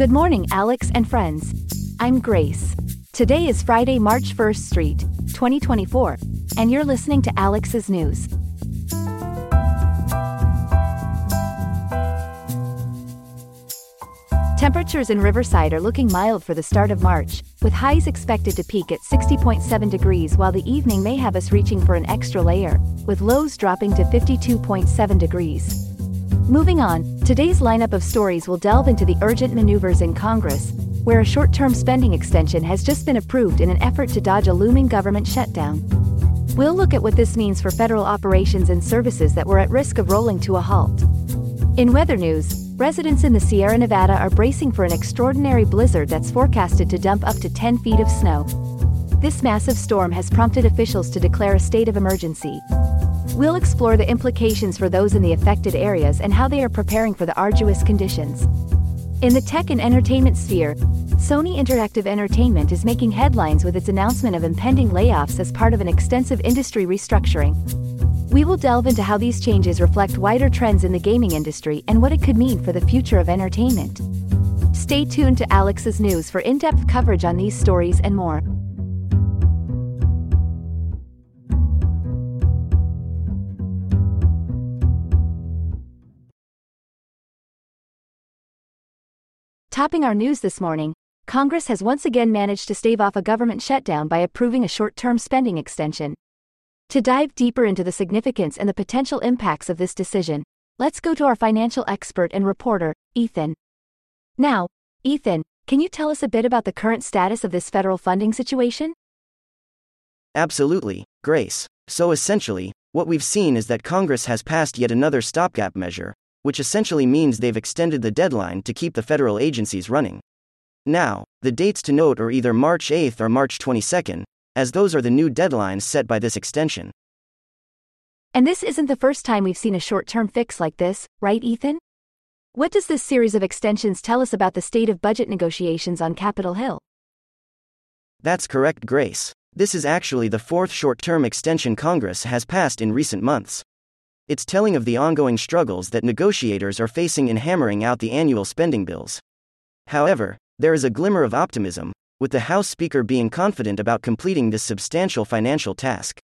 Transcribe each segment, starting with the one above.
Good morning, Alex and friends. I'm Grace. Today is Friday, March 1st Street, 2024, and you're listening to Alex's News. Temperatures in Riverside are looking mild for the start of March, with highs expected to peak at 60.7 degrees while the evening may have us reaching for an extra layer, with lows dropping to 52.7 degrees. Moving on, today's lineup of stories will delve into the urgent maneuvers in Congress, where a short term spending extension has just been approved in an effort to dodge a looming government shutdown. We'll look at what this means for federal operations and services that were at risk of rolling to a halt. In weather news, residents in the Sierra Nevada are bracing for an extraordinary blizzard that's forecasted to dump up to 10 feet of snow. This massive storm has prompted officials to declare a state of emergency. We'll explore the implications for those in the affected areas and how they are preparing for the arduous conditions. In the tech and entertainment sphere, Sony Interactive Entertainment is making headlines with its announcement of impending layoffs as part of an extensive industry restructuring. We will delve into how these changes reflect wider trends in the gaming industry and what it could mean for the future of entertainment. Stay tuned to Alex's News for in depth coverage on these stories and more. Topping our news this morning, Congress has once again managed to stave off a government shutdown by approving a short term spending extension. To dive deeper into the significance and the potential impacts of this decision, let's go to our financial expert and reporter, Ethan. Now, Ethan, can you tell us a bit about the current status of this federal funding situation? Absolutely, Grace. So essentially, what we've seen is that Congress has passed yet another stopgap measure, which essentially means they've extended the deadline to keep the federal agencies running. Now, the dates to note are either March 8th or March 22nd, as those are the new deadlines set by this extension. And this isn't the first time we've seen a short term fix like this, right, Ethan? What does this series of extensions tell us about the state of budget negotiations on Capitol Hill? That's correct, Grace. This is actually the fourth short term extension Congress has passed in recent months. It's telling of the ongoing struggles that negotiators are facing in hammering out the annual spending bills. However, there is a glimmer of optimism, with the House Speaker being confident about completing this substantial financial task.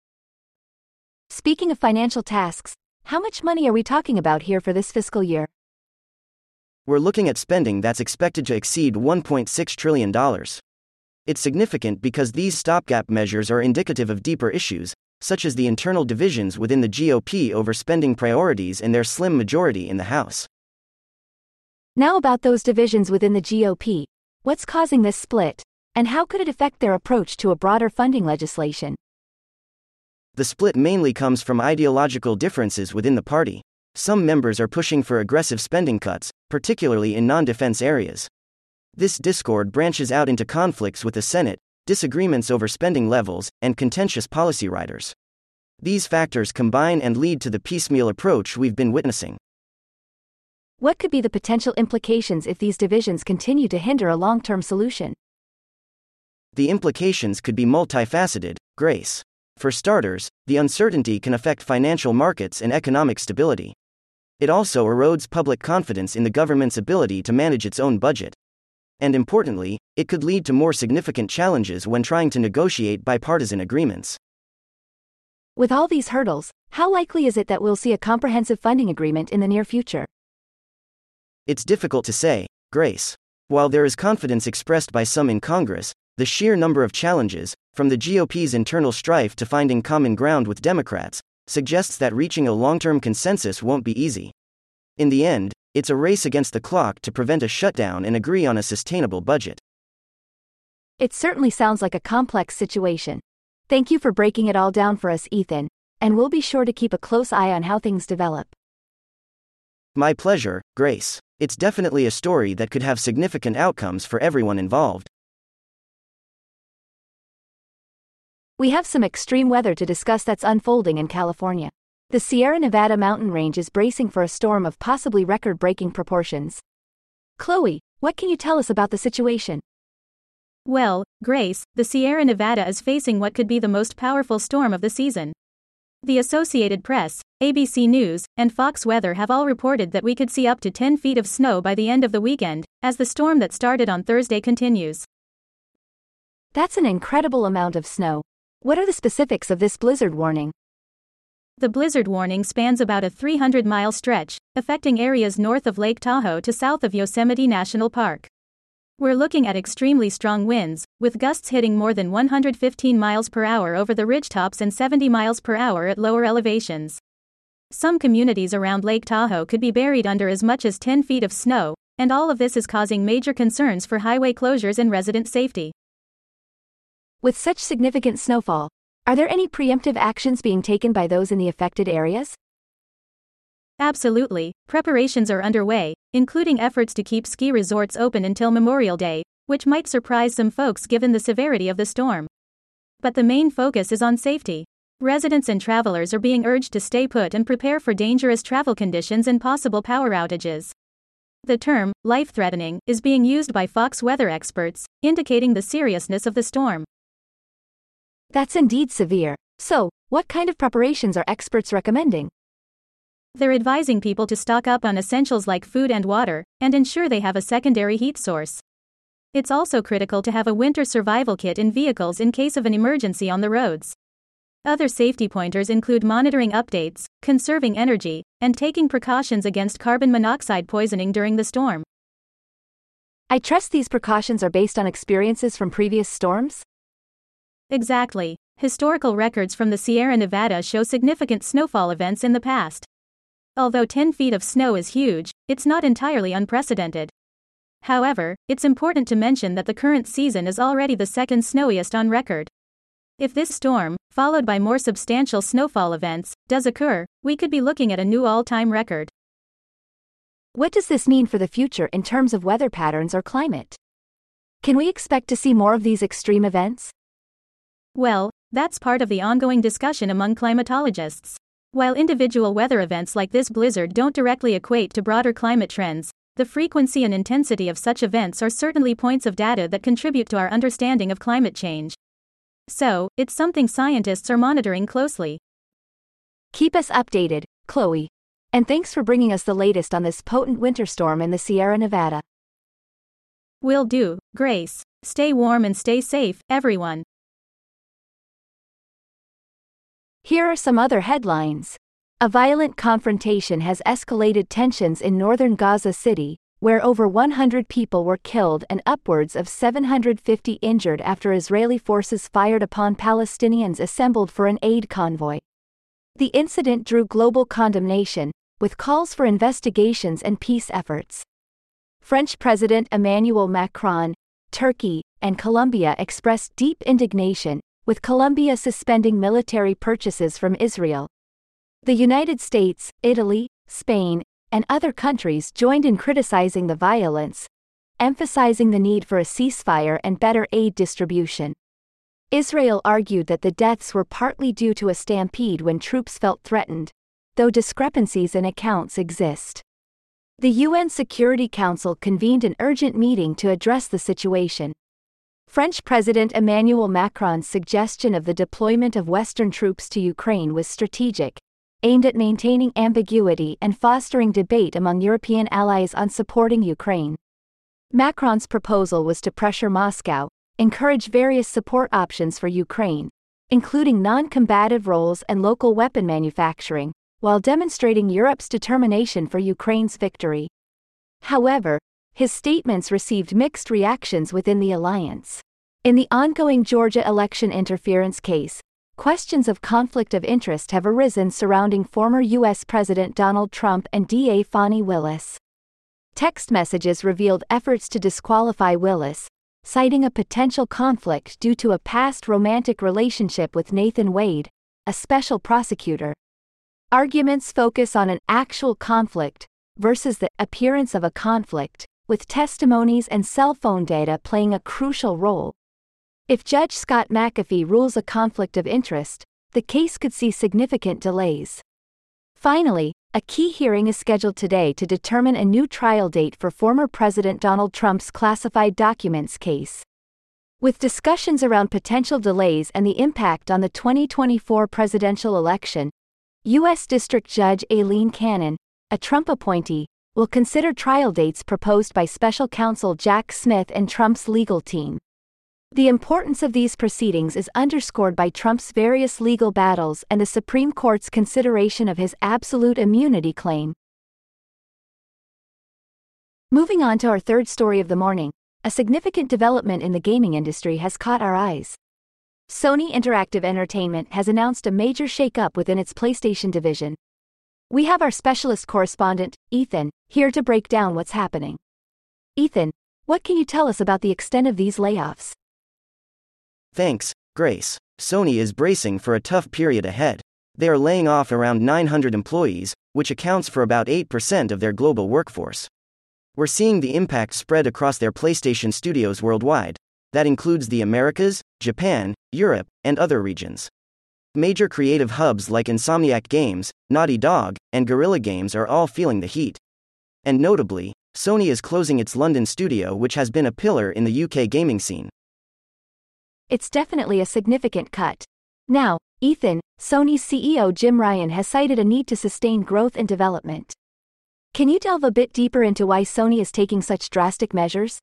Speaking of financial tasks, how much money are we talking about here for this fiscal year? We're looking at spending that's expected to exceed $1.6 trillion. It's significant because these stopgap measures are indicative of deeper issues, such as the internal divisions within the GOP over spending priorities and their slim majority in the House. Now, about those divisions within the GOP. What's causing this split? And how could it affect their approach to a broader funding legislation? The split mainly comes from ideological differences within the party. Some members are pushing for aggressive spending cuts, particularly in non defense areas. This discord branches out into conflicts with the Senate, disagreements over spending levels, and contentious policy riders. These factors combine and lead to the piecemeal approach we've been witnessing. What could be the potential implications if these divisions continue to hinder a long term solution? The implications could be multifaceted, Grace. For starters, the uncertainty can affect financial markets and economic stability. It also erodes public confidence in the government's ability to manage its own budget. And importantly, it could lead to more significant challenges when trying to negotiate bipartisan agreements. With all these hurdles, how likely is it that we'll see a comprehensive funding agreement in the near future? It's difficult to say, Grace. While there is confidence expressed by some in Congress, the sheer number of challenges, from the GOP's internal strife to finding common ground with Democrats, suggests that reaching a long term consensus won't be easy. In the end, it's a race against the clock to prevent a shutdown and agree on a sustainable budget. It certainly sounds like a complex situation. Thank you for breaking it all down for us, Ethan, and we'll be sure to keep a close eye on how things develop. My pleasure, Grace. It's definitely a story that could have significant outcomes for everyone involved. We have some extreme weather to discuss that's unfolding in California. The Sierra Nevada mountain range is bracing for a storm of possibly record breaking proportions. Chloe, what can you tell us about the situation? Well, Grace, the Sierra Nevada is facing what could be the most powerful storm of the season. The Associated Press, ABC News, and Fox Weather have all reported that we could see up to 10 feet of snow by the end of the weekend, as the storm that started on Thursday continues. That's an incredible amount of snow. What are the specifics of this blizzard warning? The blizzard warning spans about a 300 mile stretch, affecting areas north of Lake Tahoe to south of Yosemite National Park. We're looking at extremely strong winds, with gusts hitting more than 115 miles per hour over the ridgetops and 70 miles per hour at lower elevations. Some communities around Lake Tahoe could be buried under as much as 10 feet of snow, and all of this is causing major concerns for highway closures and resident safety. With such significant snowfall, are there any preemptive actions being taken by those in the affected areas? Absolutely, preparations are underway, including efforts to keep ski resorts open until Memorial Day, which might surprise some folks given the severity of the storm. But the main focus is on safety. Residents and travelers are being urged to stay put and prepare for dangerous travel conditions and possible power outages. The term, life threatening, is being used by Fox weather experts, indicating the seriousness of the storm. That's indeed severe. So, what kind of preparations are experts recommending? They're advising people to stock up on essentials like food and water, and ensure they have a secondary heat source. It's also critical to have a winter survival kit in vehicles in case of an emergency on the roads. Other safety pointers include monitoring updates, conserving energy, and taking precautions against carbon monoxide poisoning during the storm. I trust these precautions are based on experiences from previous storms? Exactly. Historical records from the Sierra Nevada show significant snowfall events in the past. Although 10 feet of snow is huge, it's not entirely unprecedented. However, it's important to mention that the current season is already the second snowiest on record. If this storm, followed by more substantial snowfall events, does occur, we could be looking at a new all time record. What does this mean for the future in terms of weather patterns or climate? Can we expect to see more of these extreme events? Well, that's part of the ongoing discussion among climatologists. While individual weather events like this blizzard don't directly equate to broader climate trends, the frequency and intensity of such events are certainly points of data that contribute to our understanding of climate change. So, it's something scientists are monitoring closely. Keep us updated, Chloe. And thanks for bringing us the latest on this potent winter storm in the Sierra Nevada. Will do, Grace. Stay warm and stay safe, everyone. Here are some other headlines. A violent confrontation has escalated tensions in northern Gaza City, where over 100 people were killed and upwards of 750 injured after Israeli forces fired upon Palestinians assembled for an aid convoy. The incident drew global condemnation, with calls for investigations and peace efforts. French President Emmanuel Macron, Turkey, and Colombia expressed deep indignation, with Colombia suspending military purchases from Israel. The United States, Italy, Spain, and other countries joined in criticizing the violence, emphasizing the need for a ceasefire and better aid distribution. Israel argued that the deaths were partly due to a stampede when troops felt threatened, though discrepancies in accounts exist. The UN Security Council convened an urgent meeting to address the situation. French President Emmanuel Macron's suggestion of the deployment of Western troops to Ukraine was strategic, aimed at maintaining ambiguity and fostering debate among European allies on supporting Ukraine. Macron's proposal was to pressure Moscow, encourage various support options for Ukraine, including non combative roles and local weapon manufacturing, while demonstrating Europe's determination for Ukraine's victory. However, his statements received mixed reactions within the alliance. In the ongoing Georgia election interference case, questions of conflict of interest have arisen surrounding former U.S. President Donald Trump and DA Fani Willis. Text messages revealed efforts to disqualify Willis, citing a potential conflict due to a past romantic relationship with Nathan Wade, a special prosecutor. Arguments focus on an actual conflict versus the appearance of a conflict, with testimonies and cell phone data playing a crucial role. If Judge Scott McAfee rules a conflict of interest, the case could see significant delays. Finally, a key hearing is scheduled today to determine a new trial date for former President Donald Trump's classified documents case. With discussions around potential delays and the impact on the 2024 presidential election, U.S. District Judge Aileen Cannon, a Trump appointee, will consider trial dates proposed by special counsel Jack Smith and Trump's legal team. The importance of these proceedings is underscored by Trump's various legal battles and the Supreme Court's consideration of his absolute immunity claim. Moving on to our third story of the morning, a significant development in the gaming industry has caught our eyes. Sony Interactive Entertainment has announced a major shakeup within its PlayStation division. We have our specialist correspondent, Ethan, here to break down what's happening. Ethan, what can you tell us about the extent of these layoffs? Thanks, Grace. Sony is bracing for a tough period ahead. They are laying off around 900 employees, which accounts for about 8% of their global workforce. We're seeing the impact spread across their PlayStation studios worldwide. That includes the Americas, Japan, Europe, and other regions. Major creative hubs like Insomniac Games, Naughty Dog, and Guerrilla Games are all feeling the heat. And notably, Sony is closing its London studio, which has been a pillar in the UK gaming scene. It's definitely a significant cut. Now, Ethan, Sony's CEO Jim Ryan has cited a need to sustain growth and development. Can you delve a bit deeper into why Sony is taking such drastic measures?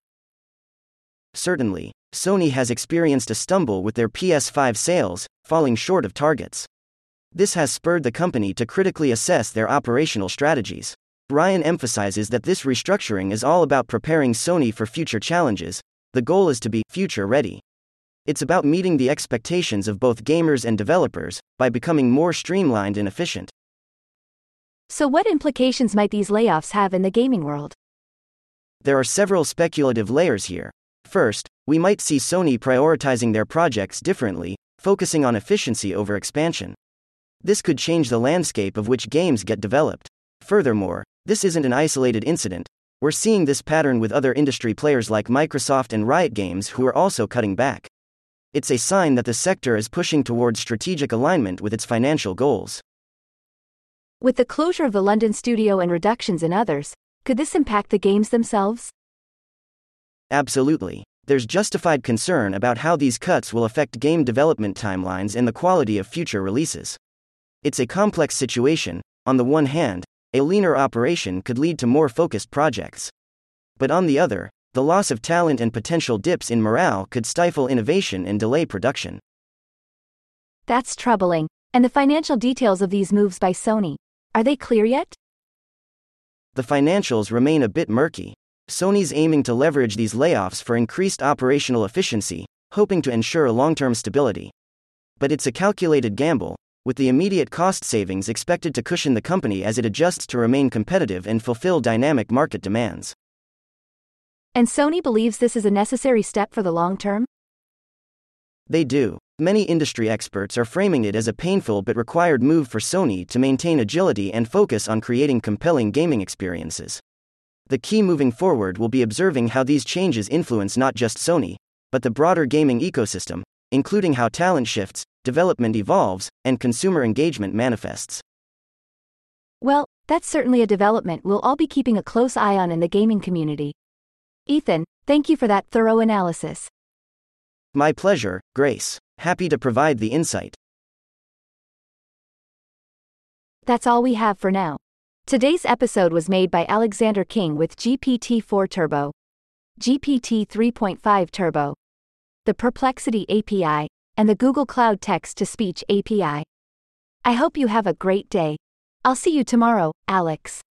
Certainly, Sony has experienced a stumble with their PS5 sales, falling short of targets. This has spurred the company to critically assess their operational strategies. Ryan emphasizes that this restructuring is all about preparing Sony for future challenges. The goal is to be future ready. It's about meeting the expectations of both gamers and developers by becoming more streamlined and efficient. So, what implications might these layoffs have in the gaming world? There are several speculative layers here. First, we might see Sony prioritizing their projects differently, focusing on efficiency over expansion. This could change the landscape of which games get developed. Furthermore, this isn't an isolated incident. We're seeing this pattern with other industry players like Microsoft and Riot Games who are also cutting back. It's a sign that the sector is pushing towards strategic alignment with its financial goals. With the closure of the London studio and reductions in others, could this impact the games themselves? Absolutely. There's justified concern about how these cuts will affect game development timelines and the quality of future releases. It's a complex situation. On the one hand, a leaner operation could lead to more focused projects. But on the other, the loss of talent and potential dips in morale could stifle innovation and delay production. That's troubling. And the financial details of these moves by Sony, are they clear yet? The financials remain a bit murky. Sony's aiming to leverage these layoffs for increased operational efficiency, hoping to ensure long term stability. But it's a calculated gamble, with the immediate cost savings expected to cushion the company as it adjusts to remain competitive and fulfill dynamic market demands. And Sony believes this is a necessary step for the long term? They do. Many industry experts are framing it as a painful but required move for Sony to maintain agility and focus on creating compelling gaming experiences. The key moving forward will be observing how these changes influence not just Sony, but the broader gaming ecosystem, including how talent shifts, development evolves, and consumer engagement manifests. Well, that's certainly a development we'll all be keeping a close eye on in the gaming community. Ethan, thank you for that thorough analysis. My pleasure, Grace. Happy to provide the insight. That's all we have for now. Today's episode was made by Alexander King with GPT 4 Turbo, GPT 3.5 Turbo, the Perplexity API, and the Google Cloud Text to Speech API. I hope you have a great day. I'll see you tomorrow, Alex.